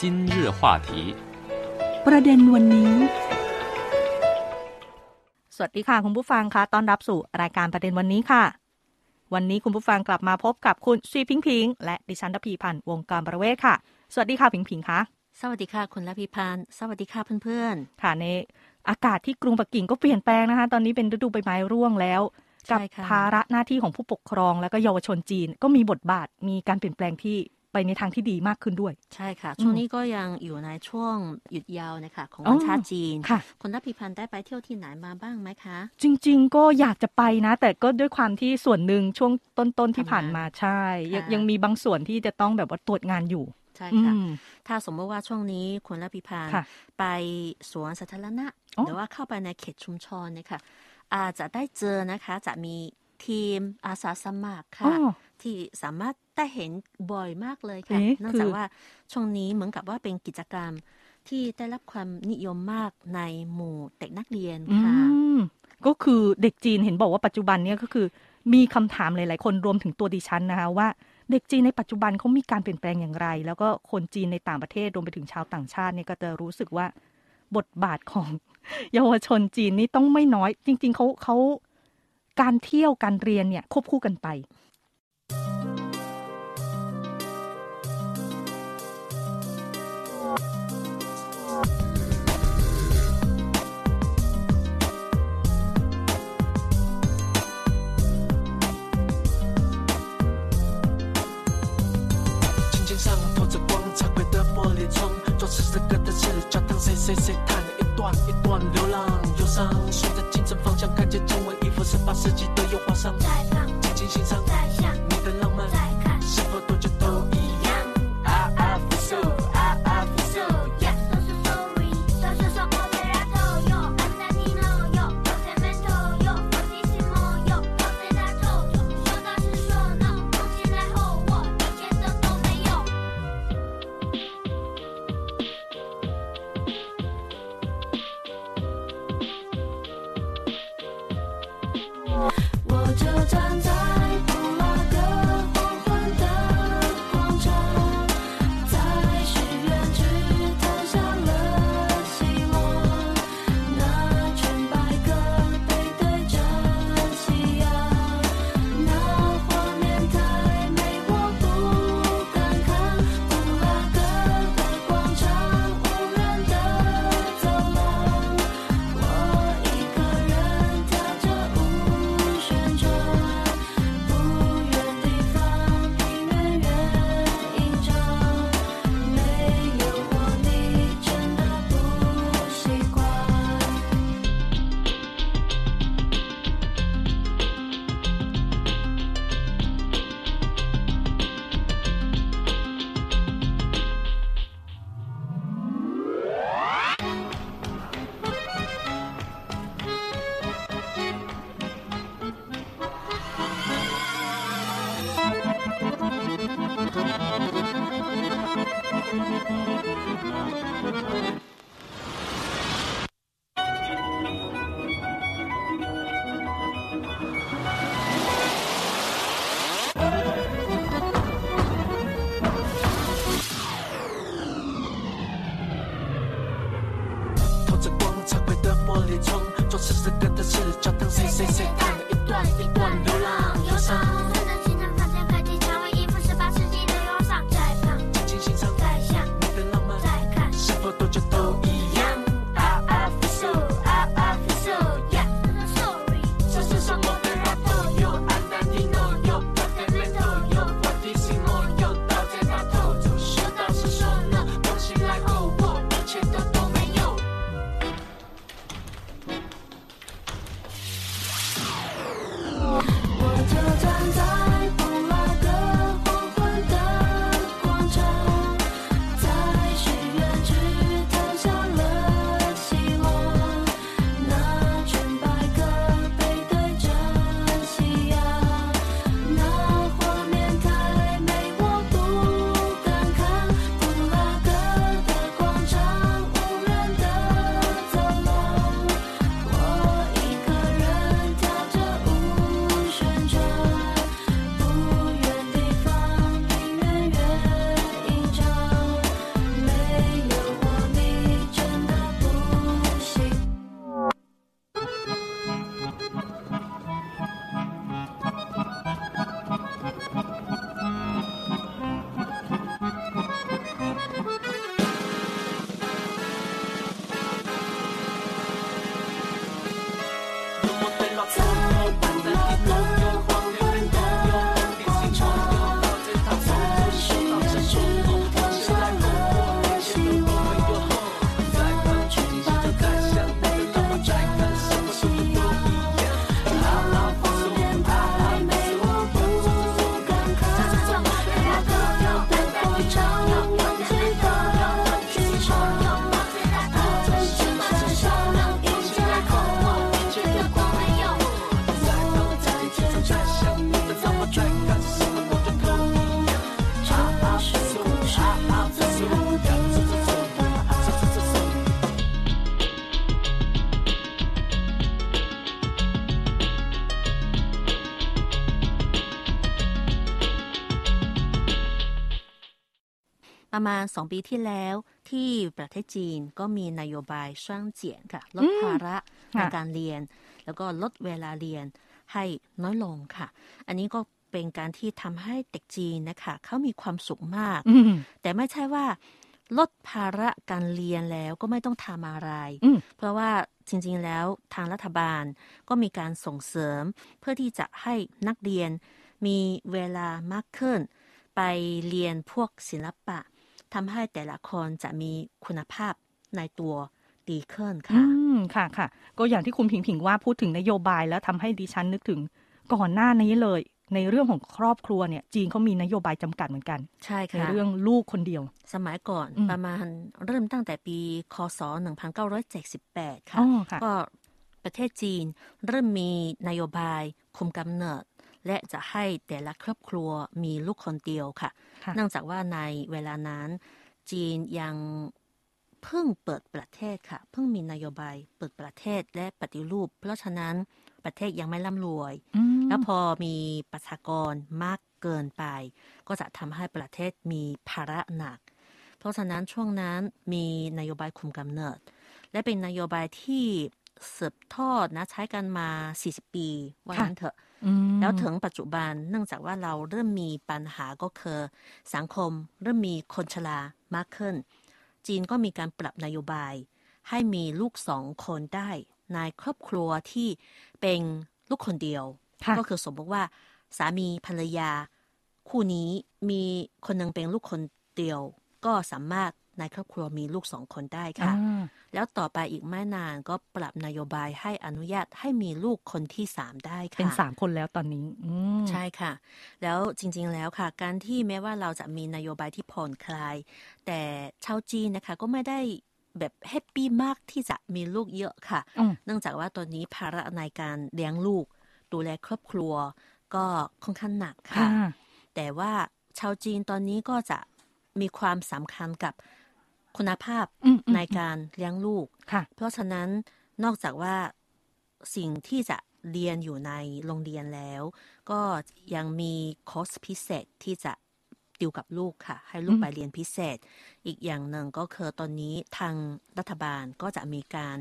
今日话题ประเด็นวันนี้ สวัสดีค่ะ คุณผู้ฟังค่ะต้อนรับสู่รายการประเด็นวันนี้ค่ะ วันนี้คุณผู้ฟังกลับมาพบกับคุณซีพิงพิง และดิฉันรพีพันธ์วงการประเวศค่ะ สวัสดีค่ะพิงพิงค่ะสวัสดีค่ะคุณรพีพันธ์สวัสดีค่ะเพื่อนๆ ค่ะในอากาศที่กรุงปักกิ่งก็เปลี่ยนแปลงนะคะ ตอนนี้เป็นฤดูใบไม้ร่วงแล้ว กับค่ะภาระหน้าที่ของผู้ปกครองและก็เยาวชนจีน ก็มีบทบาทมีการเปลี่ยนแปลงที่ไปในทางที่ดีมากขึ้นด้วยๆใช่ค่ะอืมช่วงนี้ก็ยังอยู่ในช่วงหยุดยาวนะคะของอ๋อวันชาติจีนค่ะคุณละพิพันธ์ได้ไปเที่ยวที่ไหนมาบ้างไหมคะ จริง ๆ ก็อยากจะไปนะ แต่ก็ด้วยความที่ส่วนหนึ่งช่วงต้นๆที่ผ่านมาใช่ ยังค่ะยังมีบางส่วนที่จะต้องแบบว่าตรวจงานอยู่ใช่อืค่ะมถ้าสมมติว่าช่วงนี้คุณละพิพันธ์ค่ะไปสวนสาธารณะอ๋อหรือว่าเข้าไปในเขตชุมชนเนี่ยค่ะ อาจจะได้เจอนะคะ จะมีทีมอาสาสมัครอ๋ค่ะอที่สามารถได้เห็นบ่อยมากเลยค่ะเอ๊ะเนื่องคือจากว่าช่วงนี้เหมือนกับว่าเป็นกิจกรรมที่ได้รับความนิยมมากในหมู่เด็กนักเรียนอืค่ะมก็คือเด็กจีนเห็นบอกว่าปัจจุบันเนี่ยก็คือ มีคำถามหลาย ๆ คนรวมถึงตัวดิฉันนะคะว่าเด็กจีนในปัจจุบันเขามีการเปลี่ยนแปลงอย่างไร แล้วก็คนจีนในต่างประเทศรวมไปถึงชาวต่างชาติเนี่ยก็จะรู้สึกว่า บทบาทของเยาวชนจีนนี่ต้องไม่น้อย จริง ๆเขาเขาการเที่ยวการเรียนเนี่ยควบคู่กันไป 我就站在 มาณสองปีที่แล้ว ที่ประเทศจีนก็มีนโยบายช่างเจียนค่ะ ลดภาระในค่ะการเรียน แล้วก็ลดเวลาเรียนให้น้อยลงค่ะ อันนี้ก็เป็นการที่ทำให้เด็กจีนนะคะเขามีความสุขมากอืมแต่ไม่ใช่ว่า ลดภาระการเรียนแล้วก็ไม่ต้องทำอะไรอืมเพราะว่าจริงๆแล้วทางรัฐบาลก็มีการส่งเสริม เพื่อที่จะให้นักเรียนมีเวลามากขึ้น ไปเรียนพวกศิลปะ ทำให้แต่ละคนจะมีคุณภาพในตัวดีขึ้นอืค่ะมค่ะค่ะ ก็อย่างที่คุณผิงผิงว่าพูดถึงนโยบายแล้วทำให้ดิฉันนึกถึงก่อนหน้านี้เลย ในเรื่องของครอบครัวเนี่ย จีนเขามีนโยบายจำกัดเหมือนกัน ใช่ในค่ะเรื่องลูกคนเดียว สมัยก่อนอืมประมาณเริ่มตั้งแต่ปีคศ1978ค่ะอ๋อค่ะ ก็ประเทศจีนเริ่มมีนโยบายคุมกำเนิด และจะให้แต่ละครอบครัวมีลูกคนเดียวค่ะค่ะ เนื่องจากว่าในเวลานั้นจีนยังเพิ่งเปิดประเทศค่ะ เพิ่งมีนโยบายเปิดประเทศและปฏิรูป เพราะฉะนั้นประเทศยังไม่ร่ำรวยอืมแล้วพอมีประชากรมากเกินไป ก็จะทำให้ประเทศมีภาระหนัก เพราะฉะนั้นช่วงนั้นมีนโยบายคุมกำเนิด และเป็นนโยบายที่สืบทอดนะใช้กันมา 40 ปีว่างั้นเถอะอืม แล้วถึงปัจจุบันเนื่องจากว่าเราเริ่มมีปัญหาก็คือสังคมเริ่มมีคนชรามากขึ้น จีนก็มีการปรับนโยบาย ให้มีลูกสองคนได้ในครอบครัวที่เป็นลูกคนเดียวค่ะก็คือสมมติว่าสามีภรรยา คู่นี้มีคนหนึ่งเป็นลูกคนเดียว ก็สามารถ ในครอบครัวมีลูกสองคนได้ค่ะอ่าแล้วต่อไปอีกไม่นานก็ปรับนโยบายให้อนุญาตให้มีลูกคนที่สามได้ค่ะ เป็นสามคนแล้วตอนนี้อืมใช่ค่ะ แล้วจริงๆแล้วค่ะ การที่แม้ว่าเราจะมีนโยบายที่ผ่อนคลาย แต่ชาวจีนนะคะก็ไม่ได้แบบ happy มากที่จะมีลูกเยอะค่ะอืมเนื่องจากว่าตอนนี้ภาระในการเลี้ยงลูก ดูแลครอบครัว ก็ค่อนข้างหนักค่ะค่ะแต่ว่าชาวจีนตอนนี้ก็จะมีความสำคัญกับ คุณภาพอืมอืมในการเลี้ยงลูกค่ะเพราะฉะนั้นนอกจากว่าสิ่งที่จะเรียนอยู่ในโรงเรียนแล้ว ก็ยังมีคอร์สพิเศษที่จะติวกับลูกค่ะ ให้ลูกอืมไปเรียนพิเศษ อีกอย่างหนึ่งก็คือตอนนี้ทางรัฐบาลก็จะมีการ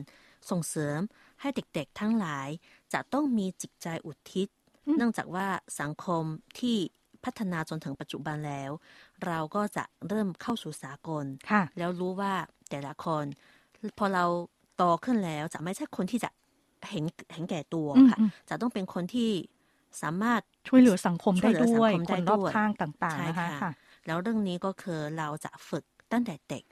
ส่งเสริมให้เด็กๆทั้งหลาย จะต้องมีจิตใจอุทิศ เนื่องจากว่าสังคมที่ พัฒนาจนถึงปัจจุบันแล้ว เราก็จะเริ่มเข้าสู่สากลค่ะแล้วรู้ว่าแต่ละคน พอเราโตขึ้นแล้วจะไม่ใช่คนที่จะเห็นเห็นแก่ตัวค่ะอืมจะต้องเป็นคนที่สามารถช่วยเหลือสังคมได้ช่วยเหลือด้วยสังคมคได้นรอบด้วยข้างต่างใช่ๆนะคะค่ะค่ะแล้วเรื่องนี้ก็คือเราจะฝึกตั้งแต่เด็ก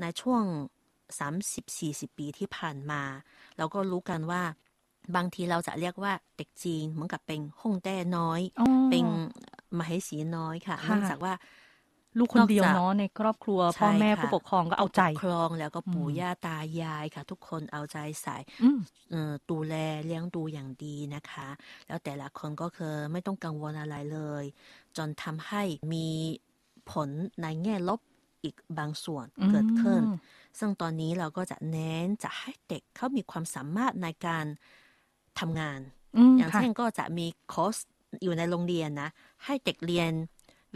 ในช่วง 30-40 ปีที่ผ่านมา เราก็รู้กันว่าบางทีเราจะเรียกว่าเด็กจีนเหมือนกับเป็นฮ่องแต้น้อยอ๋อเป็นมเหสีน้อยค่ะค่ะเนื่องจากว่าลูกคนเดียวนอกจากเนาะในครอบครัวใช่พ่อแม่ค่ะผู้ปกครองก็เอาใจผู้ปกครองแล้วก็ปู่อืมย่าตายายค่ะ ทุกคนเอาใจใส่อืมเอ่อดูแลเลี้ยงดูอย่างดีนะคะ แล้วแต่ละคนก็คือไม่ต้องกังวลอะไรเลย จนทำให้มีผลในแง่ลบ อีกบางส่วนเกิดขึ้นอืมซึ่งตอนนี้เราก็จะเน้นจะให้เด็กเขามีความสามารถในการทำงานอืมอย่างค่ะเช่นก็จะมีคอร์สอยู่ในโรงเรียนนะ ให้เด็กเรียน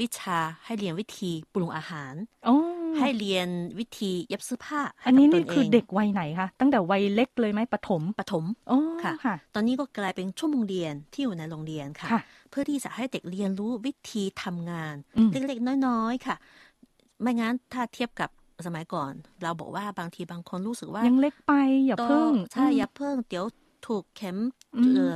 วิชาให้เรียนวิธีปรุงอาหารอ๋อให้เรียนวิธีเย็บเสื้อผ้าให้อันนี้กับนี่ตคือองเด็กวัยไหนคะ ตั้งแต่วัยเล็กเลยไหมประถมประถมอ๋อค่ะค่ะตอนนี้ก็กลายเป็นชั่วโมงเรียนที่อยู่ในโรงเรียนค่ะค่ะเพื่อที่จะให้เด็กเรียนรู้วิธีทำงานอืมเล็กๆน้อยๆค่ะ ไม่งั้นถ้าเทียบกับสมัยก่อน เราบอกว่าบางทีบางคนรู้สึกว่ายังเล็กไปอย่าก็เพิ่งใช่มอย่าเพิ่งเดี๋ยวถูกเข็มอืมเอ่อ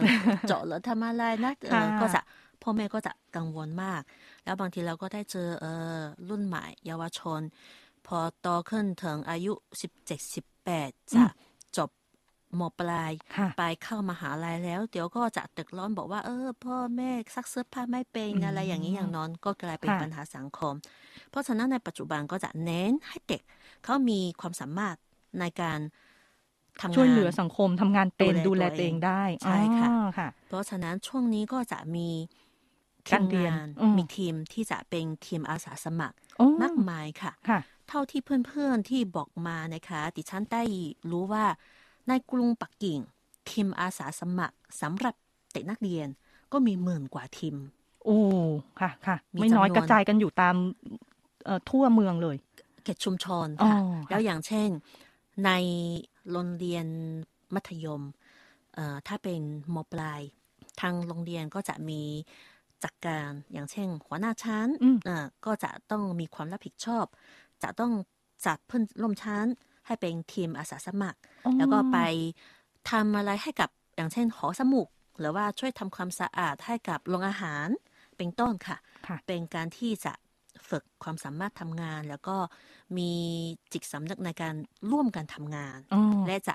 เจาะหรือทำอะไรนะเออค่ะก็จะพ่อแม่ก็จะกังวลมาก แล้วบางทีเราก็ได้เจอเออรุ่นใหม่เยาวชน พอโตขึ้นถึงอายุสิบเจ็ดสิบแปดจะจบ มปลายค่ะไปเข้ามหาลัยแล้ว เดี๋ยวก็จะตึกร้อนบอกว่าเออ พ่อแม่ซักเสื้อผ้าไม่เป็นอืมอะไรอย่างนี้อย่างนอนก็กลายเป็นค่ะปัญหาสังคม เพราะฉะนั้นในปัจจุบันก็จะเน้นให้เด็กเขามีความสามารถในการทำงานช่วยเหลือสังคมทำงานเป็นดูดูแลแลตัวตัวเอเองงได้ใช่ค่ะอ๋อค่ะ เพราะฉะนั้นช่วงนี้ก็จะมีทีการมเรียนงานอืมมีทีมที่จะเป็นทีมอาสาสมัครโอ้มากมายค่ะค่ะ เท่าที่เพื่อนๆที่บอกมานะคะ ดิฉันได้รู้ว่า ในกรุงปักกิ่ง ทีมอาสาสมัครสำหรับเด็กนักเรียนก็มีหมื่นกว่าทีมโอ้ค่ะค่ะมีไม่น้อยจำนวนกระจายกันอยู่ตามเอ่อทั่วเมืองเลยเขตชุมชนอ๋อค่ะค่ะ แล้วอย่างเช่น ในโรงเรียนมัธยมเอ่อถ้าเป็นมปลาย ทางโรงเรียนก็จะมีจัดการอย่างเช่น หัวหน้าชั้นอืมเอ่อก็จะต้องมีความรับผิดชอบ จะต้องจัดเพื่อนร่วมชั้น ให้เป็นทีมอาสาสมัครอ๋อแล้วก็ไปทำอะไรให้กับอย่างเช่นหอสมุก หรือว่าช่วยทำความสะอาดให้กับโรงอาหารเป็นต้นค่ะค่ะเป็นการที่จะฝึกความสามารถทำงาน แล้วก็มีจิตสำนึกในการร่วมกันทำงานอ๋อและจะ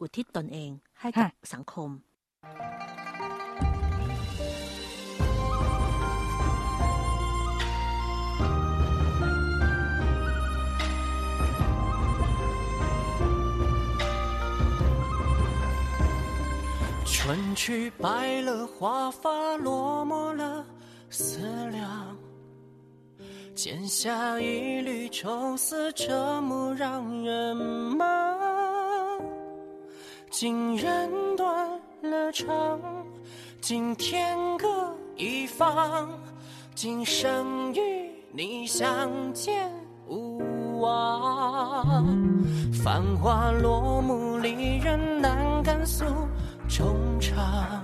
อุทิศตนเองให้กับค่ะสังคม 春去白了，华发落寞了思量，剪下一缕愁丝，折磨让人忙。今人断了肠，今天各一方，今生与你相见无望。繁华落幕，离人难敢诉衷肠。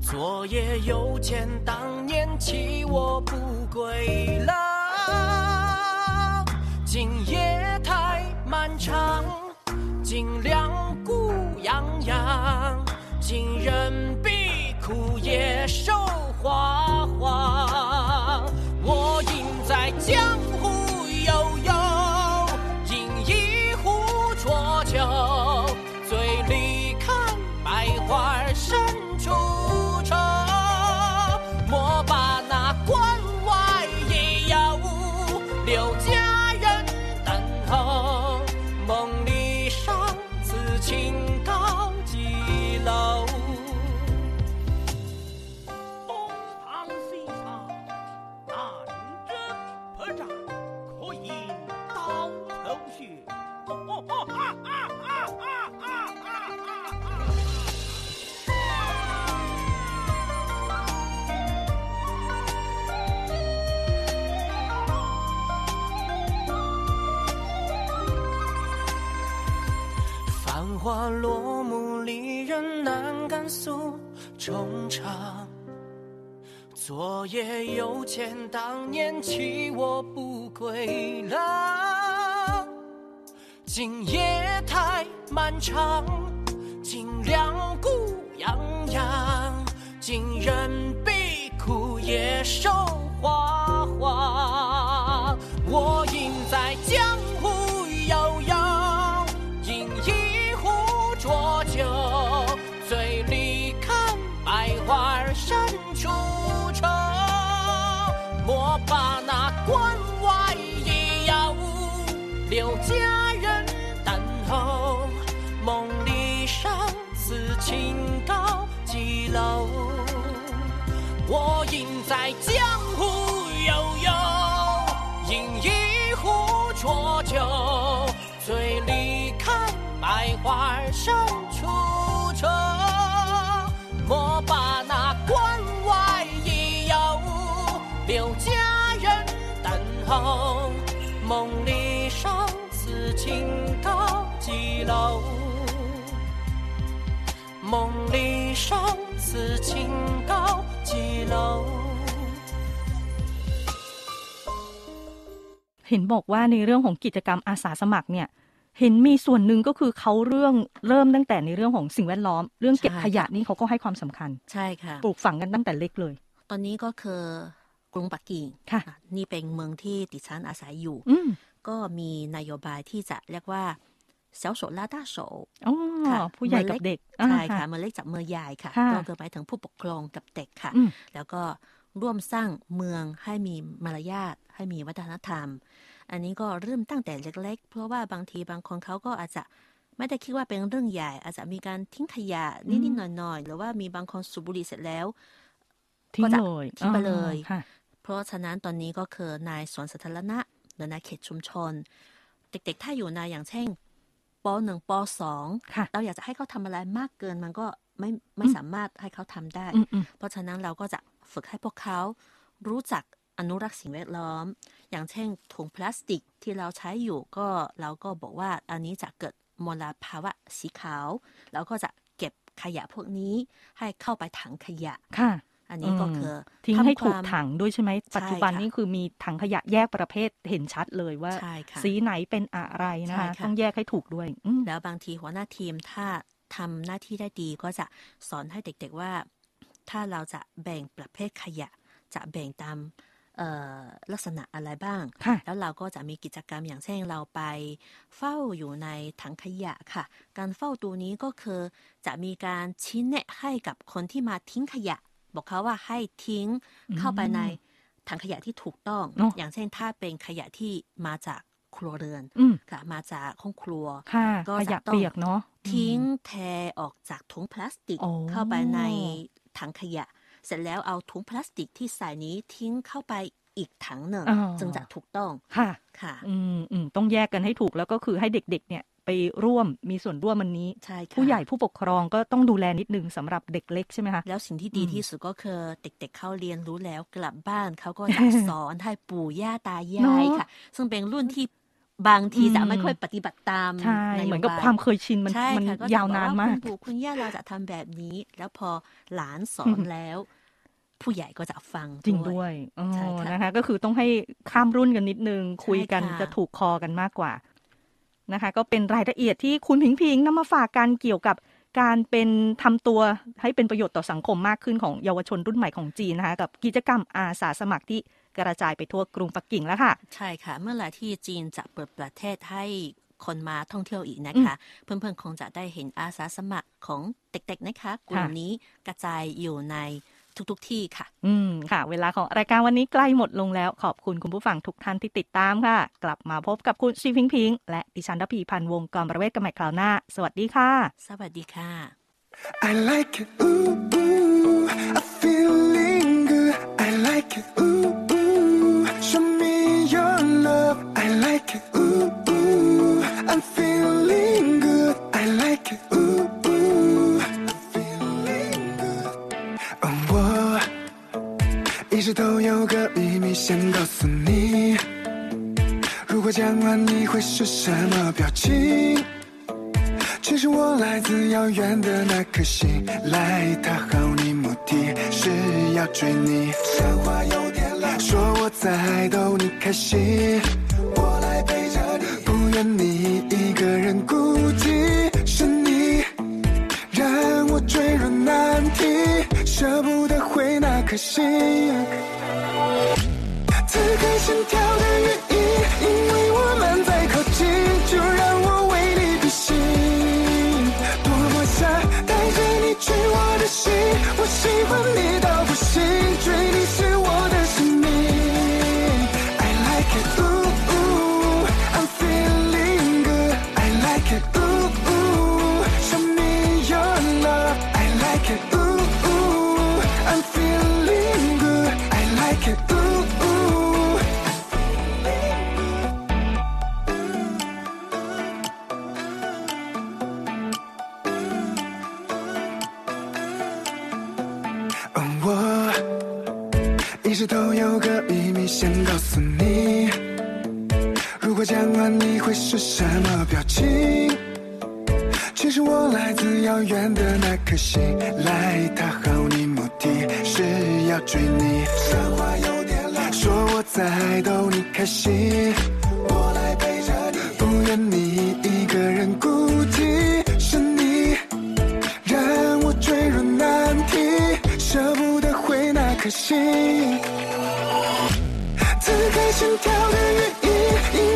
昨夜又见当年弃我不归郎，今夜太漫长，今两孤洋洋，今人必枯叶瘦花黄。我应在江昨夜又见当年弃我不归郎，今夜太漫长，今两股痒痒，今人比枯叶瘦我应在江湖悠悠，饮一壶浊酒，醉里看百花深处愁。莫把那关外已有，留佳人等候。梦里殇此情高几楼？梦里殇此情高几楼？ เห็นบอกว่าในเรื่องของกิจกรรมอาสาสมัครเนี่ย เห็นมีส่วนหนึ่งก็คือเขาเรื่องเริ่มตั้งแต่ในเรื่องของสิ่งแวดล้อม เรื่องเก็บ ใช่ ขยะนี่เขาก็ให้ความสำคัญ ใช่ค่ะ ปลูกฝังกันตั้งแต่เล็กเลย ตอนนี้ก็คือกรุงปักกิ่ง ค่ะ อ่ะนี่เป็นเมืองที่ดิฉันอาศัยอยู่ อืม ก็มีนโยบายที่จะเรียกว่าเ สาโสล่าต้าโสอ๋อค่ะผู้ใหญ่กับเด็กอ่าใช่ค่ะมือเล็กจับมือใหญ่ค่ะค่ะก็คือหมายถึงผู้ปกครองกับเด็กค่ะอืมแล้วก็ร่วมสร้างเมืองให้มีมารยาทให้มีวัฒนธรรม อันนี้ก็เริ่มตั้งแต่เล็ก ๆ เพราะว่าบางทีบางคนเขาก็อาจจะไม่ได้คิดว่าเป็นเรื่องใหญ่ อาจจะมีการทิ้งขยะนิดๆหน่อยๆหรือว่ามีบางคนสูบบุหรี่เสร็จแล้วทิ้งก็จะเลยทิ้งไปเลยอ๋อค่ะเพราะฉะนั้นตอนนี้ก็คือในสวนสาธารณะหรือในเขตชุมชน เด็กๆ ถ้าอยู่ในอย่างเช่น ปหนึ่งปสองค่ะเราอยากจะให้เขาทำอะไรมากเกินมันก็ไม่ไม่สามารถให้เขาทำได้อืมอืมเพราะฉะนั้นเราก็จะฝึกให้พวกเขารู้จักอนุรักษ์สิ่งแวดล้อม อย่างเช่นถุงพลาสติกที่เราใช้อยู่ก็เราก็บอกว่าอันนี้จะเกิดมลภาวะสีขาว เราก็จะเก็บขยะพวกนี้ให้เข้าไปถังขยะค่ะ อันนี้ก็คือทิ้งทำให้ถูกความถังด้วยใช่ไหม ปัจจุบันค่ะนี่คือมีถังขยะแยกประเภทเห็นชัดเลยว่าใช่ค่ะสีไหนเป็นอะไรนะใช่คะค่ะต้องแยกให้ถูกด้วยอืมแล้วบางทีหัวหน้าทีมถ้าทำหน้าที่ได้ดีก็จะสอนให้เด็กๆว่า ถ้าเราจะแบ่งประเภทขยะ จะแบ่งตามเอ่อลักษณะอะไรบ้างค่ะแล้วเราก็จะมีกิจกรรมอย่างเช่นเราไป เฝ้าอยู่ในถังขยะค่ะ การเฝ้าตัวนี้ก็คือจะมีการชี้แนะให้กับคนที่มาทิ้งขยะ บอกเขาว่าให้ทิ้งเข้าไปในถังขยะที่ถูกต้องเนอะอย่างเช่นถ้าเป็นขยะที่มาจากครัวเรือนอืมค่ะ มาจากห้องครัวค่ะก็ขจะยะต้องเปียกเนาะทิ้งเทออกจากถุงพลาสติกโอ้เข้าไปในถังขยะ เสร็จแล้วเอาถุงพลาสติกที่ใส่นี้ทิ้งเข้าไป อีกถังหนึ่งอ๋อจึงจะถูกต้องค่ะค่ะ อืมอืมต้องแยกกันให้ถูกแล้วก็คือให้เด็ก ๆ เนี่ยไปร่วมมีส่วนร่วมมันนี้ใช่ค่ะผู้ใหญ่ผู้ปกครองก็ต้องดูแลนิดนึงสำหรับเด็กเล็กใช่ไหมคะ แล้วสิ่งที่ดีอืมที่สุดก็คือเด็กๆเขาเรียนรู้แล้วกลับบ้านเขาก็จะสอนให้ปู่ย่าตายายค่ะ ซึ่งเป็นรุ่นที่บางทีจะไม่ค่อยปฏิบัติตามใช่นโยบายเหมือนกับความเคยชินมันใช่มันค่ะก็จะยาวนานบอกมากคุณปู่คุณย่าเราจะทำแบบนี้ แล้วพอหลานสอนแล้ว ผู้ใหญ่ก็จะฟังจริงด้วยอ๋อใช่ค่ะนะคะ ก็คือต้องให้ข้ามรุ่นกันนิดนึง คุยกันค่ะจะถูกคอกันมากกว่านะคะ ก็เป็นรายละเอียดที่คุณพิงพิงนำมาฝากกันเกี่ยวกับการเป็นทำตัวให้เป็นประโยชน์ต่อสังคมมากขึ้นของเยาวชนรุ่นใหม่ของจีนนะคะกับกิจกรรมอาสาสมัครที่กระจายไปทั่วกรุงปักกิ่งแล้วค่ะ ใช่ค่ะ เมื่อไหร่ที่จีนจะเปิดประเทศให้คนมาท่องเที่ยวอีกนะคะ เพื่อนๆคงจะได้เห็นอาสาสมัครของเด็กๆนะคะ กลุ่มนี้กระจายอยู่ใน ทุกๆที่ค่ะ อืมค่ะ เวลาของรายการวันนี้ใกล้หมดลงแล้ว ขอบคุณคุณผู้ฟังทุกท่านที่ติดตามค่ะ กลับมาพบกับคุณชีพิงพิง และดิฉันรพีพันธ์วงกรประเวศกันใหม่คราวหน้า สวัสดีค่ะ สวัสดีค่ะ I like it, ooh, ooh, I'm feeling good. I like it, ooh, ooh, 直都有个秘密想告诉你，如果讲完你会是什么表情？其实我来自遥远的那颗星，来讨好你目的是要追你。讲话有点老，说我在逗你开心，我来陪着你，不愿你可惜此刻心。跳的原因因为遥远的那颗星来讨好你目的是要追你说话有点说我在逗你开心我来陪着你不愿你一个人孤寂是你让我坠入难题舍不得回那颗星此刻心跳的原因